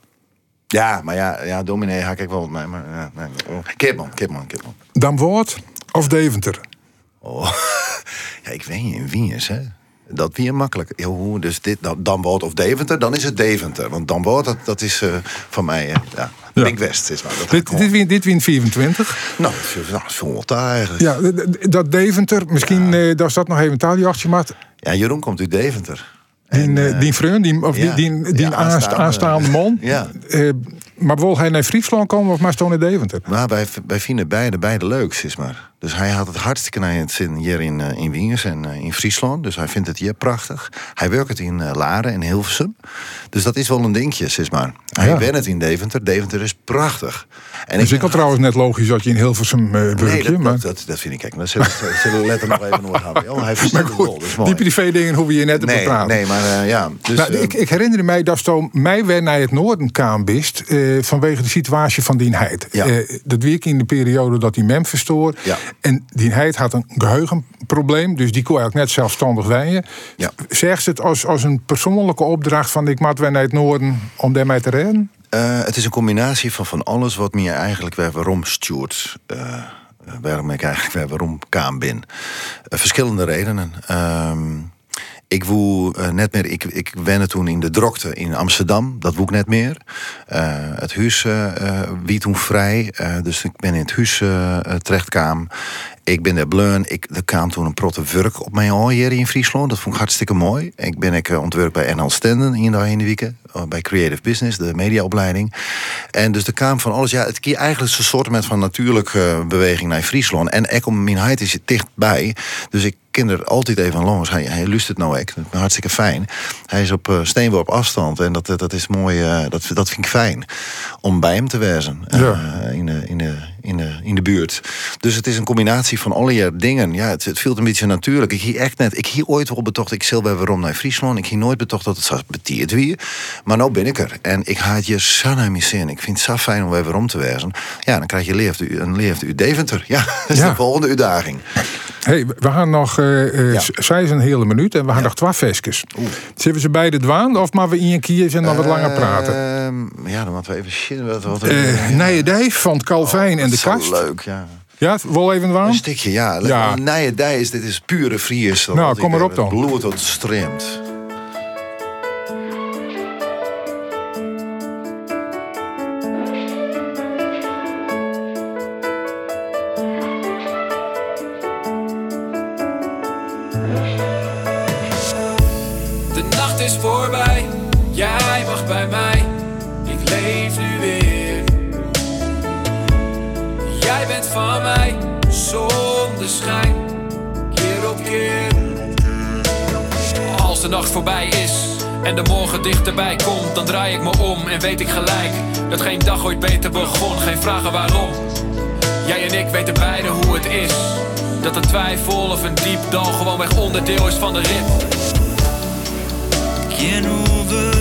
Ja, maar ja, ja dominee haak ik wel wat mij. Maar, ja, nee. Keertman, Keertman, Keertman. Dan Woord of Deventer? Oh, ja, ik weet niet, in Wien is, hè? Dat weer makkelijk. Jo, dus dit, dan, wordt of Deventer, dan is het Deventer. Want dan wordt dat, dat is uh, van mij, uh, ja. Ja. Big West is. Dat dit, dit, wint, dit wint 24. Nou, dat is veel eigenlijk. Ja, dat Deventer, misschien ja. uh, dat is dat nog even een taaljachtje, maar... Ja, Jeroen komt uit Deventer. Die, en, uh, die vriend, die, of ja, die, die, die aanstaande, aanstaande man. ja. Maar wil hij naar Friesland komen of maar in Deventer? Maar wij, wij vinden beide, beide leuk, is maar. Dus hij had het hartstikke naar het zin hier in, uh, in Wiens en uh, in Friesland. Dus hij vindt het hier prachtig. Hij werkt het in uh, Laren en Hilversum. Dus dat is wel een dingetje, is maar. Hij ja. het in Deventer. Deventer is prachtig. En dus ik had trouwens net logisch dat je in Hilversum uh, werkt. Nee, dat, maar... dat, dat, vind ik. Kijk, dat zullen, we letter nog even nooit hebben. Oh, hij verstaat goed, rol, Die privé dingen hoef je net te nee, praten. Nee, maar ja. Dus, nou, ik, ik herinner mij dat zo mij weer naar het noorden kwam bist. vanwege de situatie van die heid. Ja. dat week in de periode dat die mem verstoor. Ja. En die heid had een geheugenprobleem, dus die kon eigenlijk net zelfstandig wijnen. Ja. Zegt het als, als een persoonlijke opdracht van ik maat weer naar het noorden om daarmee te redden? Uh, het is een combinatie van, van alles wat me eigenlijk weer waarom stuurt. Uh, waarom ik eigenlijk weer waarom kaam ben. Uh, verschillende redenen. Ehm, ik woe uh, net meer. Ik, ik wende toen in de drokte in Amsterdam. Dat woe ik net meer. Uh, het huis uh, wie toen vrij. dus ik ben in het huis terechtkwam. Ik ben daar bleun. Ik, er kwam toen een protte vurk op mijn oor hier in Friesland. Dat vond ik hartstikke mooi. Ik ben ik ontwerp bij NL Stenden in de week. Bij Creative Business, de mediaopleiding. En dus er kwam van alles. Ja, het is eigenlijk een soort van natuurlijke beweging naar Friesland. En ik om mijn heid is dichtbij. Dus ik kinder altijd even langs. Hij, hij lust het nou echt. Hartstikke fijn. Hij is op uh, steenworp afstand. En dat, dat is mooi. Uh, dat, dat vind ik fijn. Om bij hem te wezen. Ja. in, de, in, de, in, de, in de buurt. Dus het is een combinatie van alle dingen. Ja, het, het viel een beetje natuurlijk. Ik hier echt net. Ik hier ooit wel betocht. Ik zil bij waarom naar Friesland. Ik hier nooit betocht dat het zo betierd weer. Maar nou ben ik er. En ik het je zo naar mijn zin. Ik vind het zo fijn om weer waarom te wezen. Ja, dan krijg je leeft u, een leeft u Deventer. Ja, dat is Ja. de volgende uitdaging. Hey, we gaan nog, eh uh, Ja. zij is een hele minuut en we gaan nog twee vestjes. Zullen ze beide dwaan of maar we in een kier en dan wat langer praten? Ehm, ja, dan moeten we even shit. Wat, wat, Eh Nijedij van Calvijn en de Kast. leuk, ja. Ja, wel even dwaan? Een stukje, ja. Ja. Nijedij is, dit is pure Fries. Nou, kom maar op dan. Bloed dat streamt. Vragen waarom. Jij en ik weten beide hoe het is. Dat een twijfel of een diep dal gewoonweg onderdeel is van de rit. Quiero ver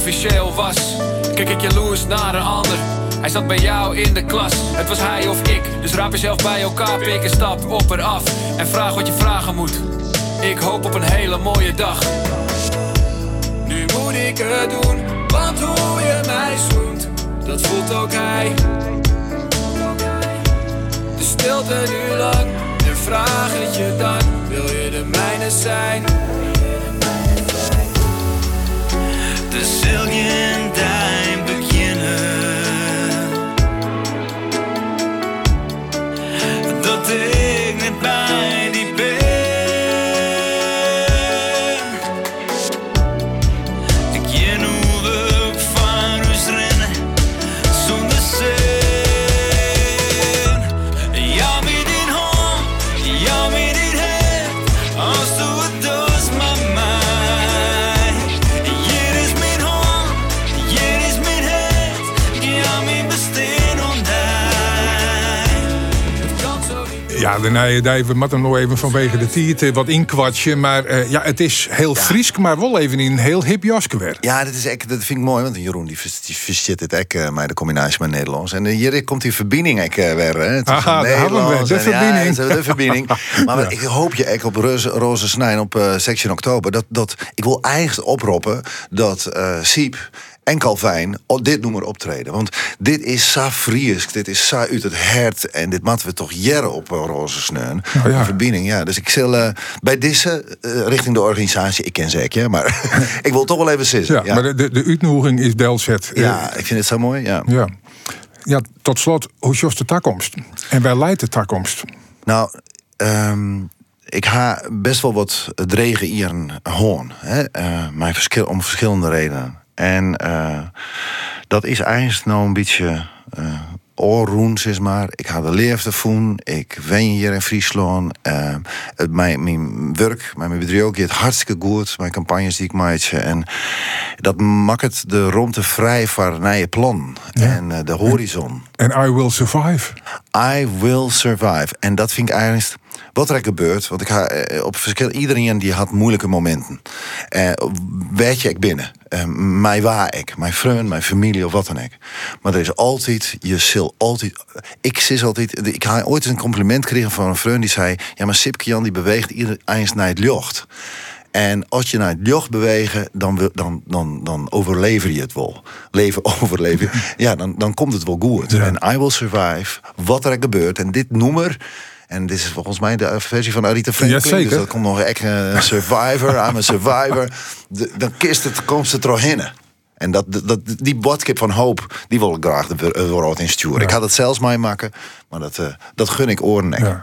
officieel was. Kijk ik jaloers naar een ander. Hij zat bij jou in de klas, het was hij of ik. Dus raap jezelf bij elkaar, pik een stap op eraf. En vraag wat je vragen moet. Ik hoop op een hele mooie dag. Nu moet ik het doen, want hoe je mij zoent, dat voelt ook hij. De stilte nu lang, en vraag het je dan, wil je de mijne zijn? De zillion daarna Dave, we moeten nog even vanwege de tiert eh, wat inkwatsje. Maar eh, ja, het is heel Friesk, maar wel even in een heel hip jasje weer. Ja, dat, is echt, dat vind ik mooi, want Jeroen die, verzit het eh, maar de combinatie met Nederlands. En eh, hier komt die verbinding ook, eh, weer. Hè. Aha, we, Nederlands de en ja, verbinding. is de verbinding. Maar ik hoop je echt op Roze, Roze Snijn op eh, Section Oktober. Dat, dat, ik wil eigenlijk oproepen dat eh Siep en Calvijn op dit nummer optreden. Want dit is zo Friesk, dit is zo uit het hert. En dit moeten we toch jaren op eh, Roze Snijn. Nou ja. Verbinding, ja. Dus ik zal eh, bij deze eh, richting de organisatie, ik ken zeker, ja, maar ik wil toch wel even sissen. Ja, maar de, de, de uitnodiging is Delzet. Ja, ik vind het zo mooi. Ja. ja. Ja, tot slot, hoe is de takkomst? En waar leidt de takkomst? Nou, ehm, ik ga best wel wat dregen hier een hoorn. Hè? maar verschil, om verschillende redenen. En eh, dat is eigenlijk nou een beetje uh, oorroens is maar. Ik ga de leefte voelen. Ik wen hier in Friesland. Eh, het, mijn, mijn werk, mijn bedrijf ook het hartstikke goed. Mijn campagnes die ik maak. En dat maakt het de ruimte vrij voor nieuwe plan. En eh, de horizon. En I will survive. I will survive. En dat vind ik eigenlijk wat er gebeurt. Want ik ga eh, op verschil iedereen die had moeilijke momenten. Weet je ik binnen. Eh, mij waar ik, mijn vriend, mijn familie of wat dan ook. Maar er is altijd, je zult altijd. Ik zit altijd. Ik ga ooit een compliment kregen van een vriend die zei: Ja, maar Sipke Jan die beweegt ieder eens naar het jocht. En als je naar het jocht bewegen, dan, dan, dan, dan overlever je het wel. Leven overleven. Ja, dan, dan komt het wel goed. En I will survive, wat er gebeurt. En dit nummer, en dit is volgens mij de versie van Arita Franklin. Jazeker. Dus dat komt nog echt eh, een survivor, I'm a survivor. De- dan kist het, komt het er hinnen. En dat, dat, die boodschap van hoop, die wil ik graag de wereld insturen. Ik had het zelfs mij maken, maar dat, eh, dat gun ik oren. Ja.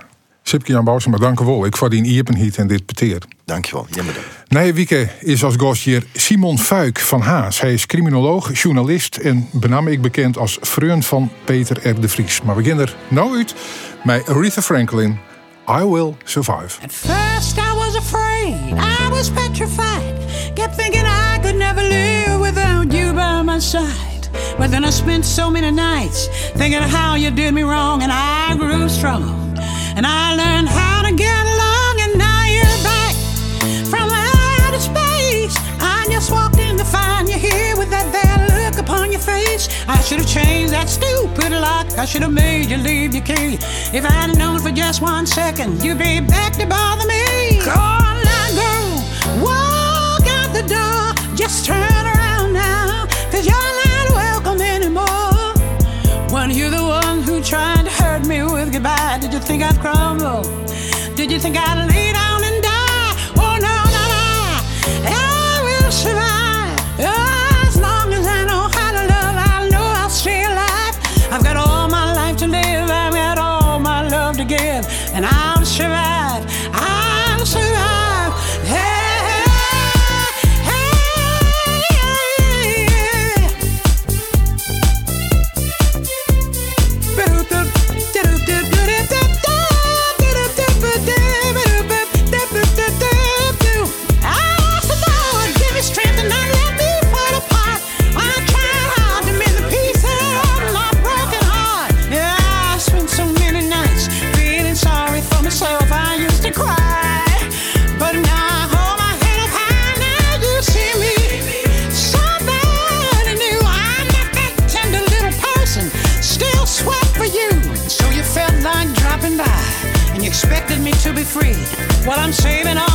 Sipke Jan Bousema, dank u wel. Ik verdien Iepenhiet en dit peteer. Dankjewel. Jij bedankt. Nee, Wieke is als gast hier Simon Fuik van Haas. Hij is criminoloog, journalist en benam ik bekend als vriend van Peter R. de Vries. Maar we beginnen er nou uit met Aretha Franklin, I Will Survive. At first I was afraid, I was petrified. Kept thinking I could never live without you by my side. But then I spent so many nights thinking how you did me wrong, and I grew strong. and I learned how to get along. And now you're back from outer space. I just walked in to find you here with that there look upon your face. I should have changed that stupid lock. I should have made you leave your key. If I'd known for just one second, you'd be back to bother me. Go on girl. Walk out the door. Just turn around now, cause you're not welcome anymore. When you're the one who tried hurt me with goodbye? Did you think I'd crumble? Did you think I'd lay down? I'm saving